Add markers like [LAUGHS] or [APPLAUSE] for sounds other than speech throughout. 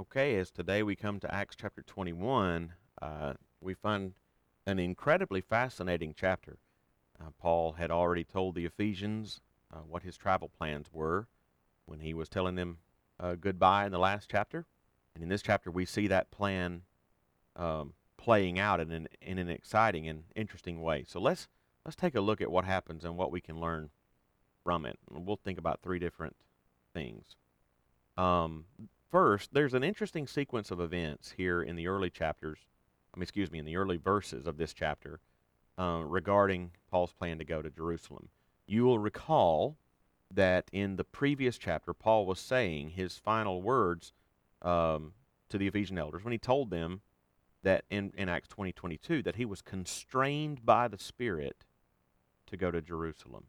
Okay, as today we come to Acts chapter 21, uh, we find an incredibly fascinating chapter. Uh, Paul had already told the Ephesians uh, what his travel plans were when he was telling them uh, goodbye in the last chapter. And in this chapter, we see that plan um, playing out in an, in an exciting and interesting way. So let's, let's take a look at what happens and what we can learn from it. We'll think about three different things. Um, first, there's an interesting sequence of events here in the early chapters, I mean, excuse me, in the early verses of this chapter uh, regarding Paul's plan to go to Jerusalem. You will recall that in the previous chapter, Paul was saying his final words um, to the Ephesian elders when he told them that in, in Acts 20 22 that he was constrained by the Spirit to go to Jerusalem.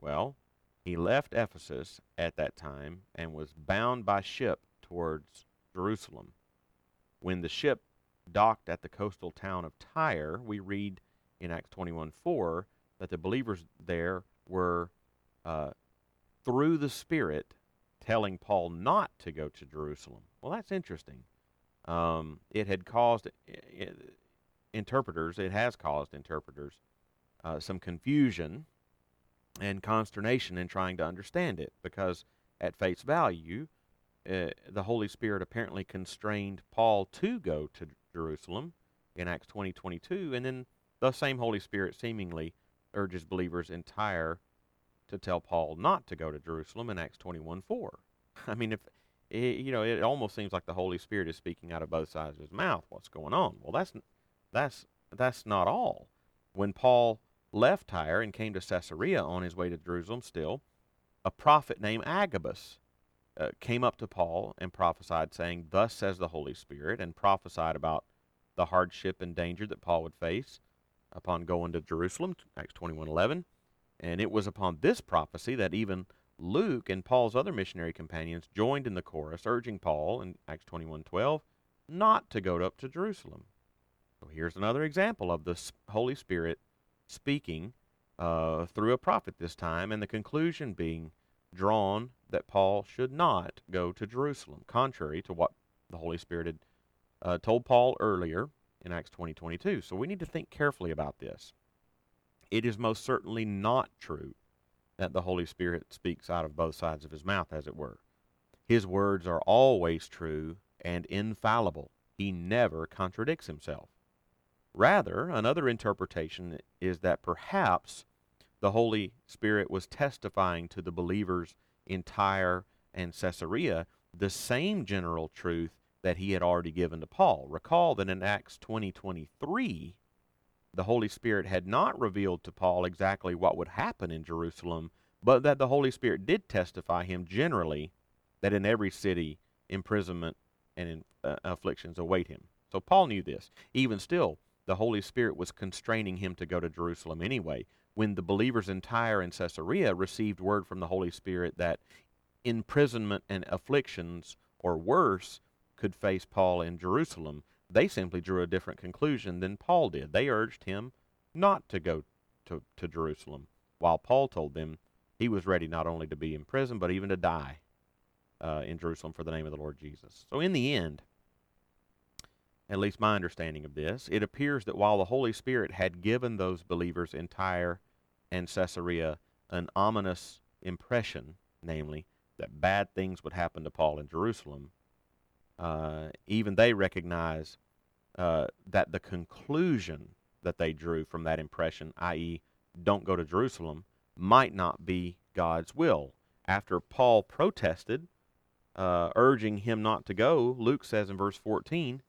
Well, he left Ephesus at that time and was bound by ship towards Jerusalem. When the ship docked at the coastal town of Tyre, we read in Acts 21 4 that the believers there were, uh, through the Spirit, telling Paul not to go to Jerusalem. Well, that's interesting. Um, it had caused interpreters, it has caused interpreters uh, some confusion and consternation in trying to understand it because at face value uh, the holy spirit apparently constrained paul to go to jerusalem in acts 20 22 and then the same holy spirit seemingly urges believers in tyre to tell paul not to go to jerusalem in acts 21 4 [LAUGHS] i mean if it, you know it almost seems like the holy spirit is speaking out of both sides of his mouth. What's going on? Well that's that's that's not all. When paul left Tyre and came to Caesarea on his way to Jerusalem still, a prophet named Agabus uh, came up to Paul and prophesied, saying, Thus says the Holy Spirit, and prophesied about the hardship and danger that Paul would face upon going to Jerusalem, Acts 21:11. And it was upon this prophecy that even Luke and Paul's other missionary companions joined in the chorus, urging Paul in Acts 21:12 not to go up to Jerusalem. So here's another example of the Holy Spirit speaking uh, through a prophet this time, and the conclusion being drawn that Paul should not go to Jerusalem, contrary to what the Holy Spirit had uh, told Paul earlier in Acts 20 22. So we need to think carefully about this. It is most certainly not true that the Holy Spirit speaks out of both sides of his mouth, as it were. His words are always true and infallible. He never contradicts himself. Rather, another interpretation is that perhaps the Holy Spirit was testifying to the believers in Tyre and Caesarea the same general truth that he had already given to Paul. Recall that in Acts 20 23, the Holy Spirit had not revealed to Paul exactly what would happen in Jerusalem, but that the Holy Spirit did testify him generally that in every city imprisonment and in, uh, afflictions await him. So Paul knew this. Even still, the Holy Spirit was constraining him to go to Jerusalem anyway. When the believers in Tyre and Caesarea received word from the Holy Spirit that imprisonment and afflictions or worse could face Paul in Jerusalem, they simply drew a different conclusion than Paul did. They urged him not to go to, to Jerusalem, while Paul told them he was ready not only to be in prison, but even to die uh, in Jerusalem for the name of the Lord Jesus. So, in the end, at least my understanding of this, it appears that while the Holy Spirit had given those believers in Tyre and Caesarea an ominous impression, namely, that bad things would happen to Paul in Jerusalem, uh, even they recognize uh, that the conclusion that they drew from that impression, i.e., don't go to Jerusalem, might not be God's will. After Paul protested, uh, urging him not to go, Luke says in verse 14,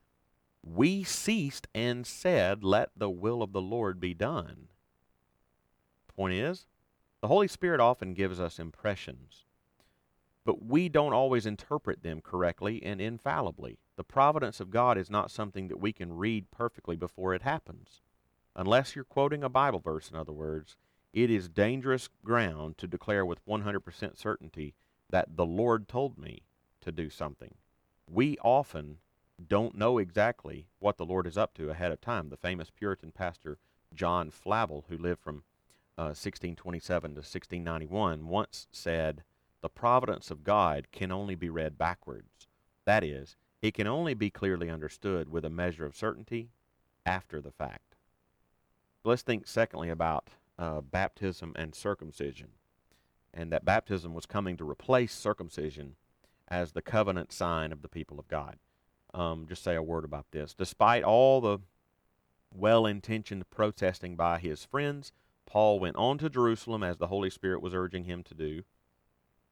we ceased and said, Let the will of the Lord be done. Point is, the Holy Spirit often gives us impressions, but we don't always interpret them correctly and infallibly. The providence of God is not something that we can read perfectly before it happens. Unless you're quoting a Bible verse, in other words, it is dangerous ground to declare with 100% certainty that the Lord told me to do something. We often don't know exactly what the Lord is up to ahead of time. The famous Puritan pastor John Flavel, who lived from uh, 1627 to 1691, once said, The providence of God can only be read backwards. That is, it can only be clearly understood with a measure of certainty after the fact. Let's think, secondly, about uh, baptism and circumcision, and that baptism was coming to replace circumcision as the covenant sign of the people of God. Um, just say a word about this. Despite all the well intentioned protesting by his friends, Paul went on to Jerusalem as the Holy Spirit was urging him to do.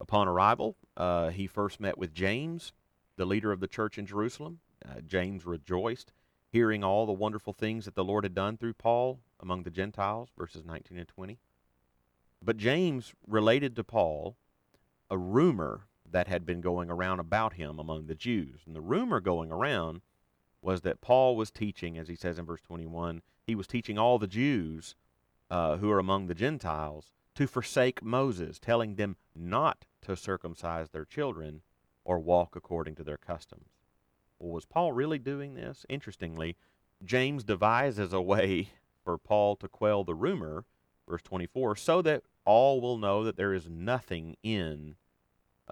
Upon arrival, uh, he first met with James, the leader of the church in Jerusalem. Uh, James rejoiced, hearing all the wonderful things that the Lord had done through Paul among the Gentiles, verses 19 and 20. But James related to Paul a rumor that had been going around about him among the Jews. And the rumor going around was that Paul was teaching, as he says in verse 21, he was teaching all the Jews uh, who are among the Gentiles to forsake Moses, telling them not to circumcise their children or walk according to their customs. Well, was Paul really doing this? Interestingly, James devises a way for Paul to quell the rumor, verse 24, so that all will know that there is nothing in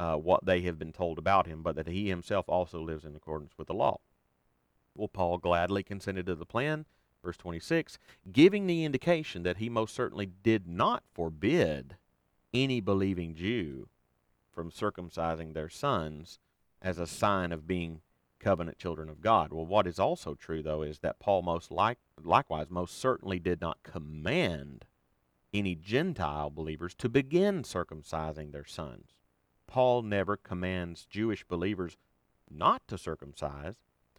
uh, what they have been told about him, but that he himself also lives in accordance with the law. Well, Paul gladly consented to the plan, verse 26, giving the indication that he most certainly did not forbid any believing Jew from circumcising their sons as a sign of being covenant children of God. Well, what is also true, though, is that Paul most like, likewise most certainly did not command any Gentile believers to begin circumcising their sons. Paul never commands Jewish believers not to circumcise,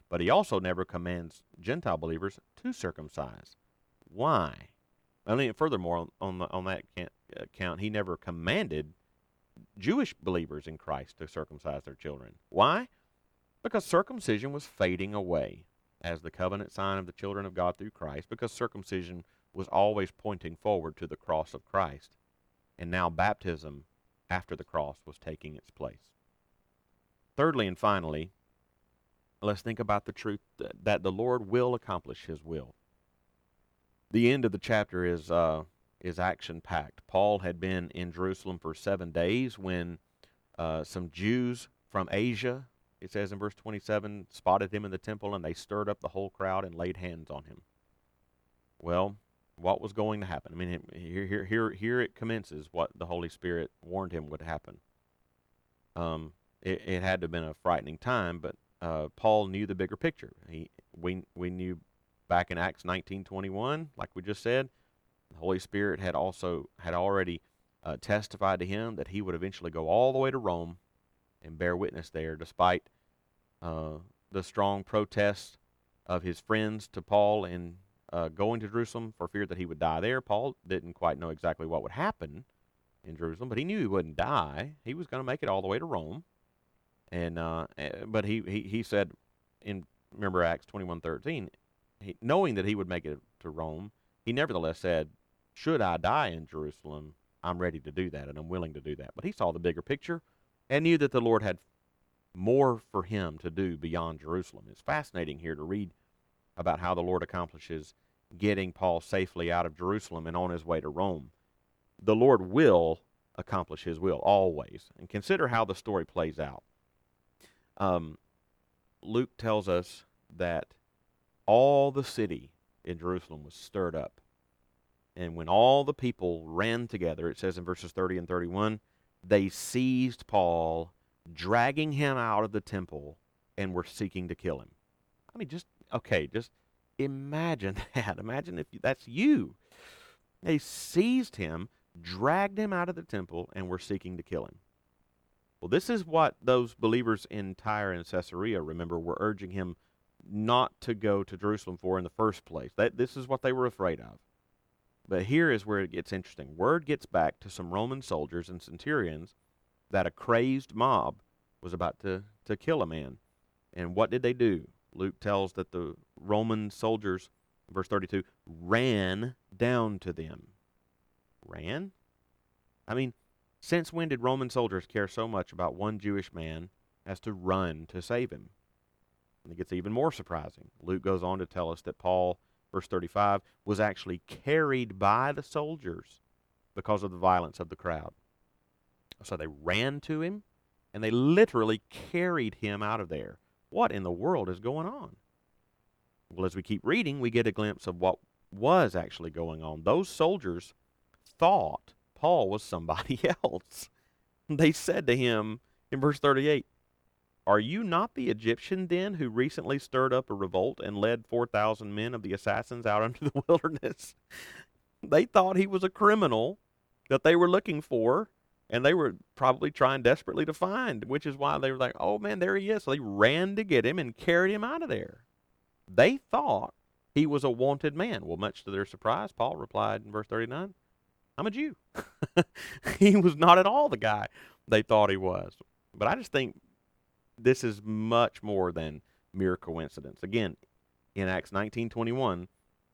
but he also never commands Gentile believers to circumcise. Why? I mean, furthermore, on, the, on that account, uh, he never commanded Jewish believers in Christ to circumcise their children. Why? Because circumcision was fading away as the covenant sign of the children of God through Christ, because circumcision was always pointing forward to the cross of Christ. And now baptism after the cross was taking its place. Thirdly and finally, let's think about the truth that the Lord will accomplish His will. The end of the chapter is uh, is action packed. Paul had been in Jerusalem for seven days when uh, some Jews from Asia, it says in verse 27, spotted him in the temple and they stirred up the whole crowd and laid hands on him. Well, what was going to happen? I mean, here, here, here, here it commences what the Holy Spirit warned him would happen. Um, it, it had to have been a frightening time, but uh, Paul knew the bigger picture. He, we, we knew back in Acts 19:21, like we just said, the Holy Spirit had also had already uh, testified to him that he would eventually go all the way to Rome and bear witness there, despite uh, the strong protests of his friends to Paul in uh, going to Jerusalem for fear that he would die there. Paul didn't quite know exactly what would happen in Jerusalem, but he knew he wouldn't die. He was going to make it all the way to Rome, and uh, eh, but he, he he said in remember Acts twenty one thirteen, knowing that he would make it to Rome, he nevertheless said, should I die in Jerusalem, I'm ready to do that and I'm willing to do that. But he saw the bigger picture and knew that the Lord had more for him to do beyond Jerusalem. It's fascinating here to read about how the Lord accomplishes getting Paul safely out of Jerusalem and on his way to Rome. The Lord will accomplish his will always. And consider how the story plays out. Um, Luke tells us that all the city in Jerusalem was stirred up and when all the people ran together, it says in verses 30 and 31, they seized Paul, dragging him out of the temple, and were seeking to kill him. I mean, just, okay, just imagine [LAUGHS] that. Imagine if that's you. They seized him, dragged him out of the temple, and were seeking to kill him. Well, this is what those believers in Tyre and Caesarea, remember, were urging him not to go to Jerusalem for in the first place. That, this is what they were afraid of. But here is where it gets interesting. Word gets back to some Roman soldiers and centurions that a crazed mob was about to, to kill a man. And what did they do? Luke tells that the Roman soldiers, verse 32, ran down to them. Ran? I mean, since when did Roman soldiers care so much about one Jewish man as to run to save him? And it gets even more surprising. Luke goes on to tell us that Paul verse 35, was actually carried by the soldiers because of the violence of the crowd. So they ran to him, and they literally carried him out of there. What in the world is going on? Well, as we keep reading, we get a glimpse of what was actually going on. Those soldiers thought Paul was somebody [LAUGHS] else. They said to him in verse 38, Are you not the Egyptian then who recently stirred up a revolt and led 4,000 men of the assassins out [LAUGHS] into the wilderness? They thought he was a criminal that they were looking for and they were probably trying desperately to find, which is why they were like, oh man, there he is. So they ran to get him and carried him out of there. They thought he was a wanted man. Well, much to their surprise, Paul replied in verse 39, I'm a Jew. [LAUGHS] he was not at all the guy they thought he was. But I just think this is much more than mere coincidence. Again, in Acts 19:21,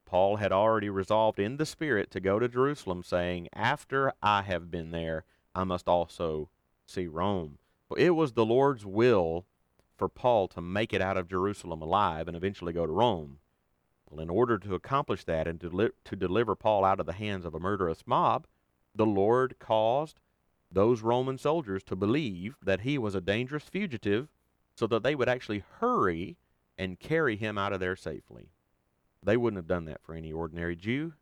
Paul had already resolved in the spirit to go to Jerusalem saying, "After I have been there, I must also see Rome." Well, it was the Lord's will for Paul to make it out of Jerusalem alive and eventually go to Rome. Well, in order to accomplish that and to, li- to deliver Paul out of the hands of a murderous mob, the Lord caused those Roman soldiers to believe that he was a dangerous fugitive so that they would actually hurry and carry him out of there safely. They wouldn't have done that for any ordinary Jew.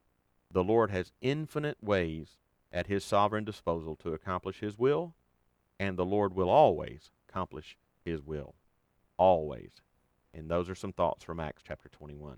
The Lord has infinite ways at his sovereign disposal to accomplish his will, and the Lord will always accomplish his will. Always. And those are some thoughts from Acts chapter 21.